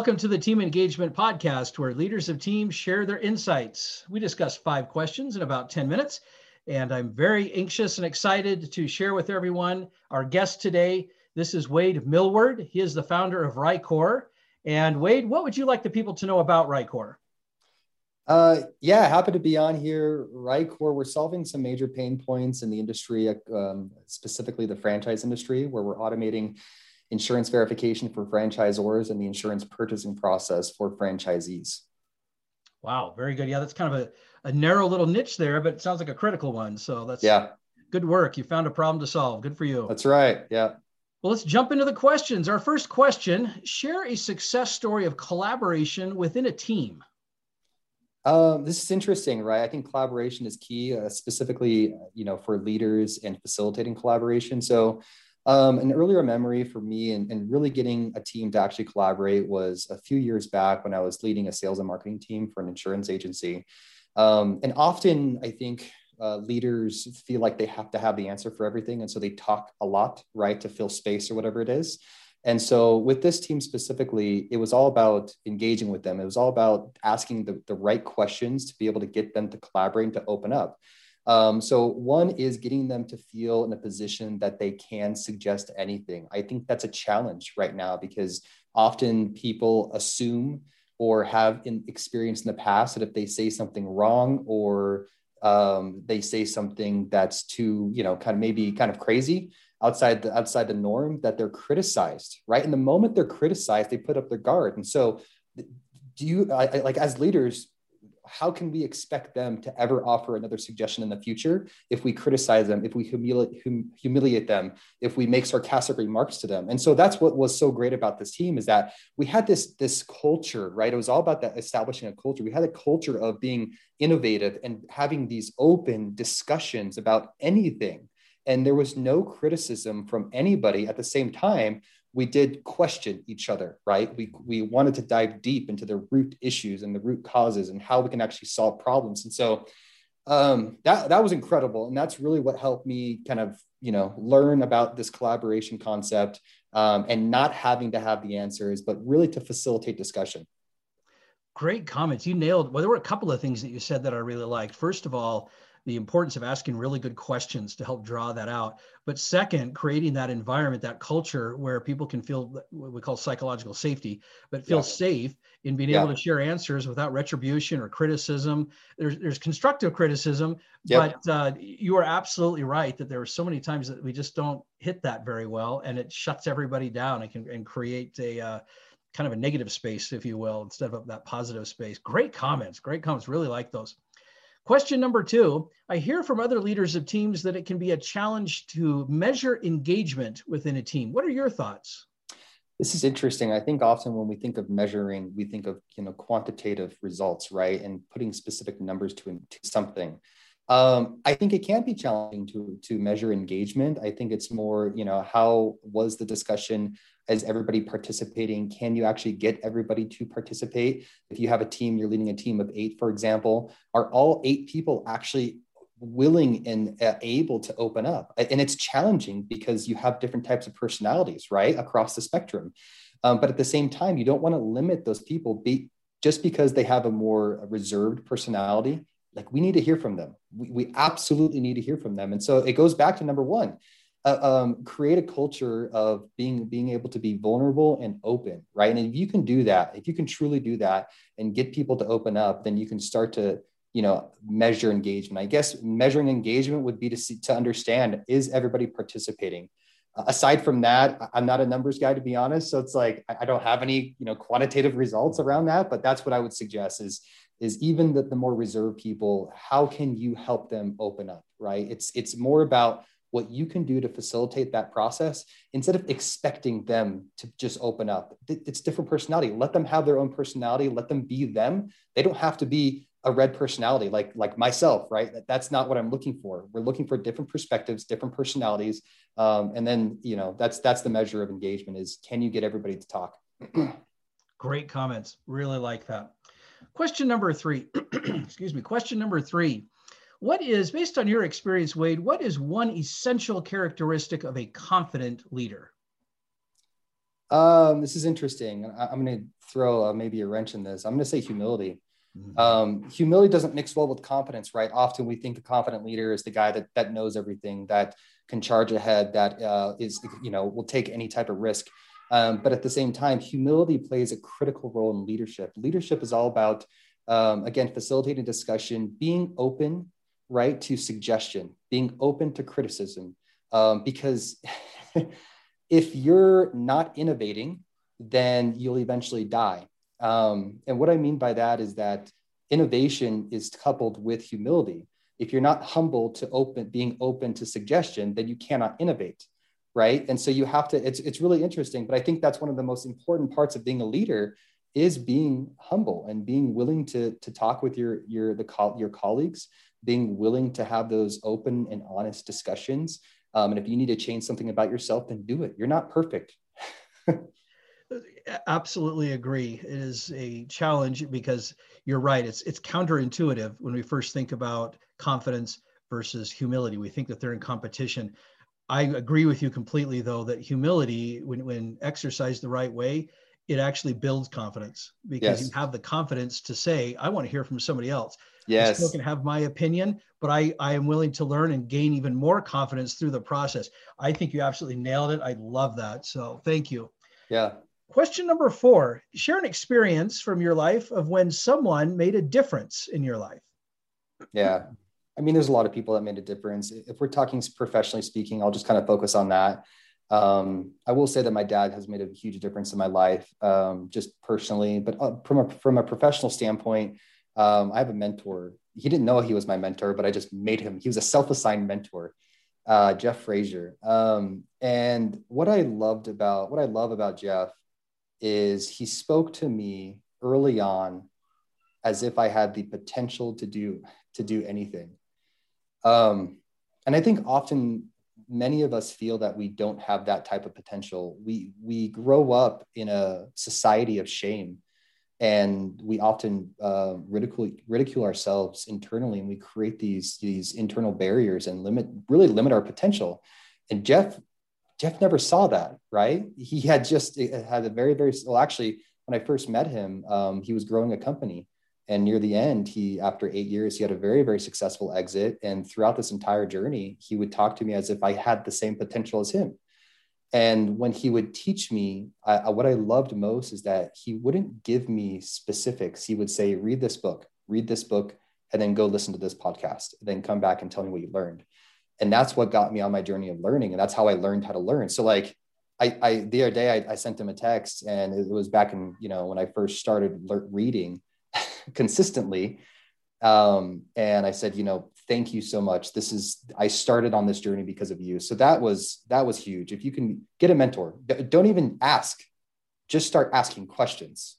Welcome to the Team Engagement Podcast, where leaders of teams share their insights. We discuss five questions in about 10 minutes, and I'm very anxious and excited to share with everyone our guest today. This is Wade Millward. He is the founder of Rikor. And Wade, what would you like the people to know about Rikor? Uh, yeah, happy to be on here. Rikor, we're solving some major pain points in the industry, um, specifically the franchise industry, where we're automating insurance verification for franchisors and the insurance purchasing process for franchisees. Wow, very good. Yeah, that's kind of a, a narrow little niche there, but it sounds like a critical one. So that's yeah, good work. You found a problem to solve. Good for you. That's right. Yeah. Well, let's jump into the questions. Our first question share a success story of collaboration within a team. Um, this is interesting, right? I think collaboration is key, uh, specifically, you know, for leaders and facilitating collaboration. So, um, an earlier memory for me and, and, really getting a team to actually collaborate was a few years back when I was leading a sales and marketing team for an insurance agency. Um, and often I think uh, leaders feel like they have to have the answer for everything. And so they talk a lot, right, to fill space or whatever it is. And so with this team specifically, it was all about engaging with them. It was all about asking the, the right questions to be able to get them to collaborate and to open up. Um, so one is getting them to feel in a position that they can suggest anything. I think that's a challenge right now because often people assume or have in experience in the past that if they say something wrong or um, they say something that's too, you know, kind of maybe kind of crazy outside the outside the norm, that they're criticized, right? And the moment they're criticized, they put up their guard. And so, do you I, I, like as leaders? How can we expect them to ever offer another suggestion in the future if we criticize them, if we humiliate, hum, humiliate them, if we make sarcastic remarks to them? And so that's what was so great about this team is that we had this, this culture, right? It was all about that establishing a culture. We had a culture of being innovative and having these open discussions about anything. And there was no criticism from anybody at the same time we did question each other, right? We, we wanted to dive deep into the root issues and the root causes and how we can actually solve problems. And so um, that, that was incredible. And that's really what helped me kind of, you know, learn about this collaboration concept um, and not having to have the answers, but really to facilitate discussion. Great comments. You nailed, well, there were a couple of things that you said that I really liked. First of all, the importance of asking really good questions to help draw that out. But second, creating that environment, that culture where people can feel what we call psychological safety, but feel yeah. safe in being yeah. able to share answers without retribution or criticism. There's there's constructive criticism, yep. but uh, you are absolutely right that there are so many times that we just don't hit that very well, and it shuts everybody down and can and create a uh, kind of a negative space, if you will, instead of that positive space. Great comments, great comments. Really like those. Question number two I hear from other leaders of teams that it can be a challenge to measure engagement within a team. What are your thoughts? This is interesting. I think often when we think of measuring, we think of you know quantitative results, right, and putting specific numbers to, to something. Um, I think it can be challenging to to measure engagement. I think it's more, you know, how was the discussion? Is everybody participating? Can you actually get everybody to participate? If you have a team, you're leading a team of eight, for example, are all eight people actually willing and uh, able to open up? And it's challenging because you have different types of personalities, right, across the spectrum. Um, but at the same time, you don't want to limit those people be, just because they have a more reserved personality like we need to hear from them. We, we absolutely need to hear from them. And so it goes back to number one uh, um, create a culture of being being able to be vulnerable and open right? And if you can do that if you can truly do that and get people to open up then you can start to you know measure engagement. I guess measuring engagement would be to see to understand is everybody participating? Uh, aside from that i'm not a numbers guy to be honest. So it's like i don't have any you know quantitative results around that but that's what i would suggest is is even the, the more reserved people how can you help them open up right? It's it's more about what you can do to facilitate that process instead of expecting them to just open up. It's different personality. Let them have their own personality. Let them be them. They don't have to be a red personality like like myself right? That's not what i'm looking for. We're looking for different perspectives different personalities. Um, and then you know that's that's the measure of engagement is can you get everybody to talk? Great comments. Really like that Question number three, excuse me, question number three. What is, based on your experience, Wade, what is one essential characteristic of a confident leader? Um, this is interesting. I, am going to throw uh, maybe a wrench in this. I'm going to say humility. Mm-hmm. Um, humility doesn't mix well with confidence, right? Often we think a confident leader is the guy that that knows everything, that can charge ahead, that uh, is you know will take any type of risk. Um, but at the same time, humility plays a critical role in leadership. Leadership is all about um, again facilitating discussion, being open, right, to suggestion, being open to criticism, um, because if you're not innovating, then you'll eventually die. Um, and what I mean by that is that innovation is coupled with humility. If you're not humble to open, being open to suggestion, then you cannot innovate, right? And so you have to. It's it's really interesting, but I think that's one of the most important parts of being a leader is being humble and being willing to to talk with your your the your colleagues, being willing to have those open and honest discussions. Um, and if you need to change something about yourself, then do it. You're not perfect. absolutely agree. It is a challenge because you're right. It's it's counterintuitive when we first think about confidence versus humility. We think that they're in competition. I agree with you completely, though, that humility, when when exercised the right way, it actually builds confidence because yes. you have the confidence to say, "I want to hear from somebody else." Yes, I still can have my opinion, but I I am willing to learn and gain even more confidence through the process. I think you absolutely nailed it. I love that. So thank you. Yeah. Question number four share an experience from your life of when someone made a difference in your life. Yeah. I mean, there's a lot of people that made a difference. If we're talking professionally speaking, I'll just kind of focus on that. Um, I will say that my dad has made a huge difference in my life, um, just personally. But uh, from a from a professional standpoint, um, I have a mentor. He didn't know he was my mentor, but I just made him. He was a self-assigned mentor, uh, Jeff Frazier. Um, and what I loved about what I love about Jeff is he spoke to me early on as if I had the potential to do to do anything. Um, and I think often many of us feel that we don't have that type of potential. We we grow up in a society of shame, and we often uh, ridicule ridicule ourselves internally, and we create these these internal barriers and limit really limit our potential. And Jeff Jeff never saw that, right? He had just had a very, very, well, actually, when I first met him, um, he was growing a company. And near the end, he, after eight years, he had a very, very successful exit. And throughout this entire journey, he would talk to me as if I had the same potential as him. And when he would teach me, I, what I loved most is that he wouldn't give me specifics. He would say, read this book, read this book, and then go listen to this podcast, then come back and tell me what you learned and that's what got me on my journey of learning and that's how i learned how to learn so like i, I the other day I, I sent him a text and it was back in you know when i first started reading consistently um, and i said you know thank you so much this is i started on this journey because of you so that was that was huge if you can get a mentor don't even ask just start asking questions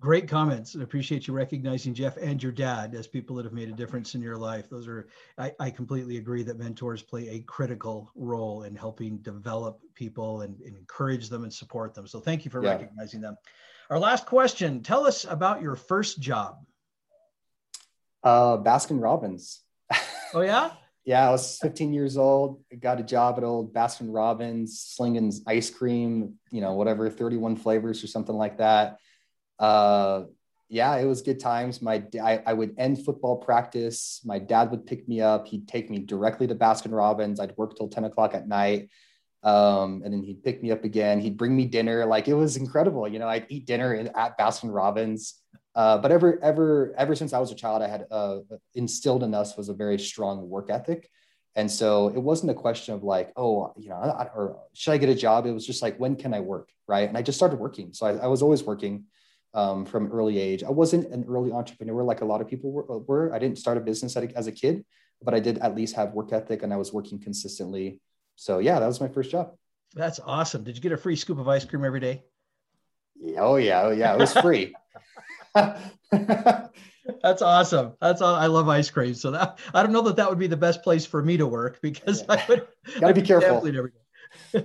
Great comments and appreciate you recognizing Jeff and your dad as people that have made a difference in your life. Those are, I, I completely agree that mentors play a critical role in helping develop people and, and encourage them and support them. So thank you for yeah. recognizing them. Our last question tell us about your first job. Uh, Baskin Robbins. Oh, yeah? yeah, I was 15 years old. got a job at old Baskin Robbins, slinging ice cream, you know, whatever, 31 flavors or something like that uh, yeah, it was good times. My I, I would end football practice. My dad would pick me up. He'd take me directly to Baskin Robbins. I'd work till 10 o'clock at night. Um, and then he'd pick me up again. He'd bring me dinner. Like it was incredible. You know, I'd eat dinner in, at Baskin Robbins. Uh, but ever, ever, ever since I was a child, I had uh, instilled in us was a very strong work ethic. And so it wasn't a question of like, oh, you know, I, or should I get a job? It was just like, when can I work? Right. And I just started working. So I, I was always working um, from early age. I wasn't an early entrepreneur like a lot of people were. were. I didn't start a business a, as a kid, but I did at least have work ethic and I was working consistently. So yeah, that was my first job. That's awesome. Did you get a free scoop of ice cream every day? Oh yeah, oh yeah, it was free. That's awesome. That's all. I love ice cream. So that I don't know that that would be the best place for me to work because yeah. I would. Gotta be careful.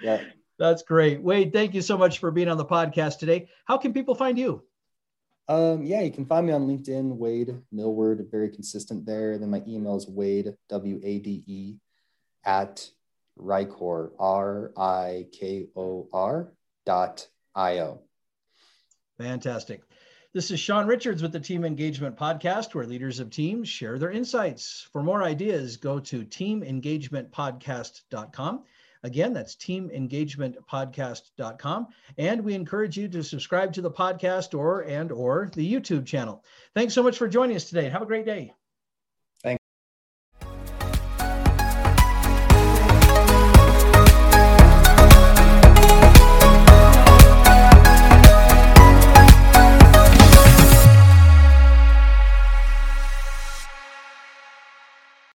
yeah. That's great. Wade, thank you so much for being on the podcast today. How can people find you? Um, yeah, you can find me on LinkedIn, Wade Millward, very consistent there. Then my email is Wade, W A D E, at Rikor, R I K O R dot I O. Fantastic. This is Sean Richards with the Team Engagement Podcast, where leaders of teams share their insights. For more ideas, go to teamengagementpodcast.com. Again, that's teamengagementpodcast.com. And we encourage you to subscribe to the podcast or and or the YouTube channel. Thanks so much for joining us today. Have a great day.